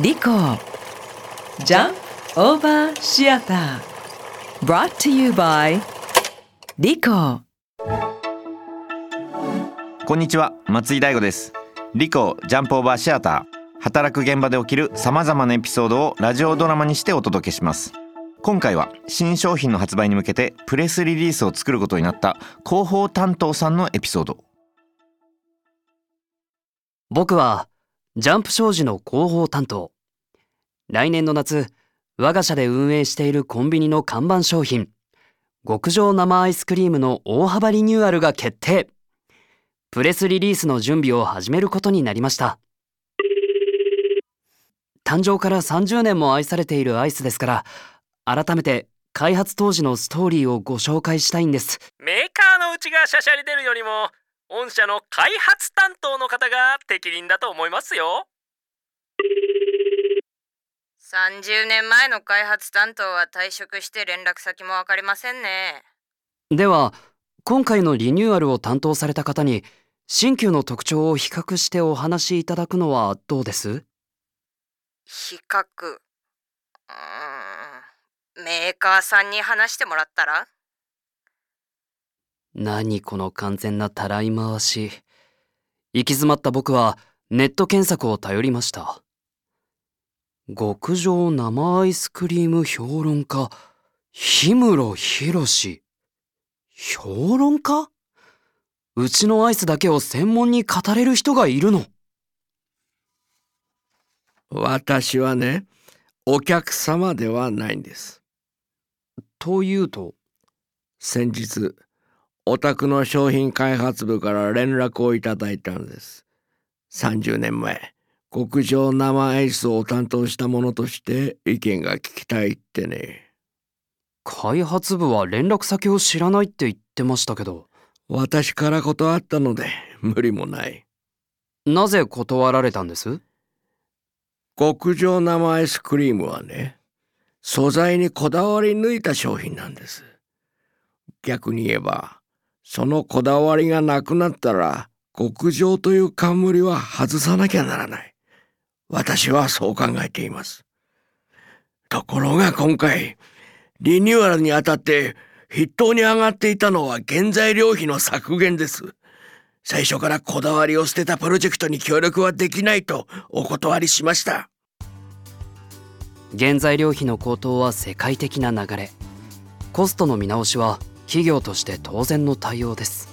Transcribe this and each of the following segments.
リコジャンオーバーシアター brought to you by リコこんにちは。松井大吾です。リコジャンプオーバーシアター働く現場で起きるさまざまなエピソードをラジオドラマにしてお届けします。今回は新商品の発売に向けてプレスリリースを作ることになった広報担当さんのエピソード。僕はジャンプ商事の広報担当。来年の夏我が社で運営しているコンビニの看板商品極上生アイスクリームの大幅リニューアルが決定。プレスリリースの準備を始めることになりました。誕生から30年も愛されているアイスですから改めて開発当時のストーリーをご紹介したいんです。メーカーのうちがしゃしゃり出るよりも御社の開発担当の方が適任だと思いますよ。30年前の開発担当は退職して連絡先も分かりませんね。では今回のリニューアルを担当された方に新旧の特徴を比較してお話しいただくのはどうです？比較。うーん。メーカーさんに話してもらったら？何この完全なたらい回し。行き詰まった僕はネット検索を頼りました。極上生アイスクリーム評論家氷室博士。評論家？うちのアイスだけを専門に語れる人がいるの。私はねお客様ではないんです。というと？先日お宅の商品開発部から連絡をいただいたんです。30年前極上生アイスを担当した者として意見が聞きたいってね。開発部は連絡先を知らないって言ってましたけど。私から断ったので無理もない。なぜ断られたんです？極上生アイスクリームはね素材にこだわり抜いた商品なんです。逆に言えばそのこだわりがなくなったら極上という冠は外さなきゃならない。私はそう考えています。ところが今回リニューアルにあたって筆頭に上がっていたのは原材料費の削減です。最初からこだわりを捨てたプロジェクトに協力はできないとお断りしました。原材料費の高騰は世界的な流れ。コストの見直しは企業として当然の対応です。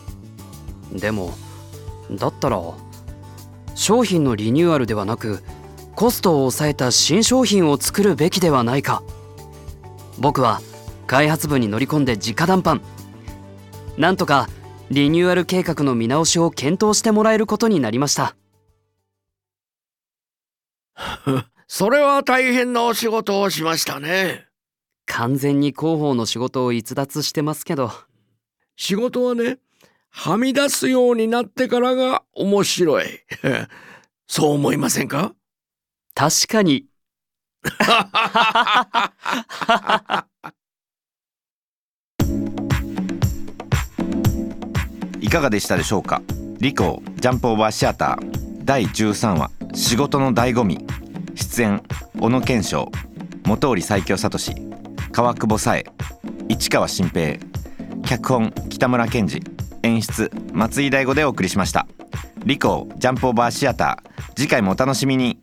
でもだったら商品のリニューアルではなくコストを抑えた新商品を作るべきではないか。僕は開発部に乗り込んで直談判。なんとかリニューアル計画の見直しを検討してもらえることになりました。それは大変なお仕事をしましたね。完全に広報の仕事を逸脱してますけど。仕事はねはみ出すようになってからが面白い。そう思いませんか？確かに。いかがでしたでしょうか？リコジャンプオーバーシアター第13話仕事の醍醐味。出演小野賢章。本織最強聡川久保さえ市川新平脚本北村賢治演出松井大吾でお送りしました。リコジャンプオーバーシアター次回もお楽しみに。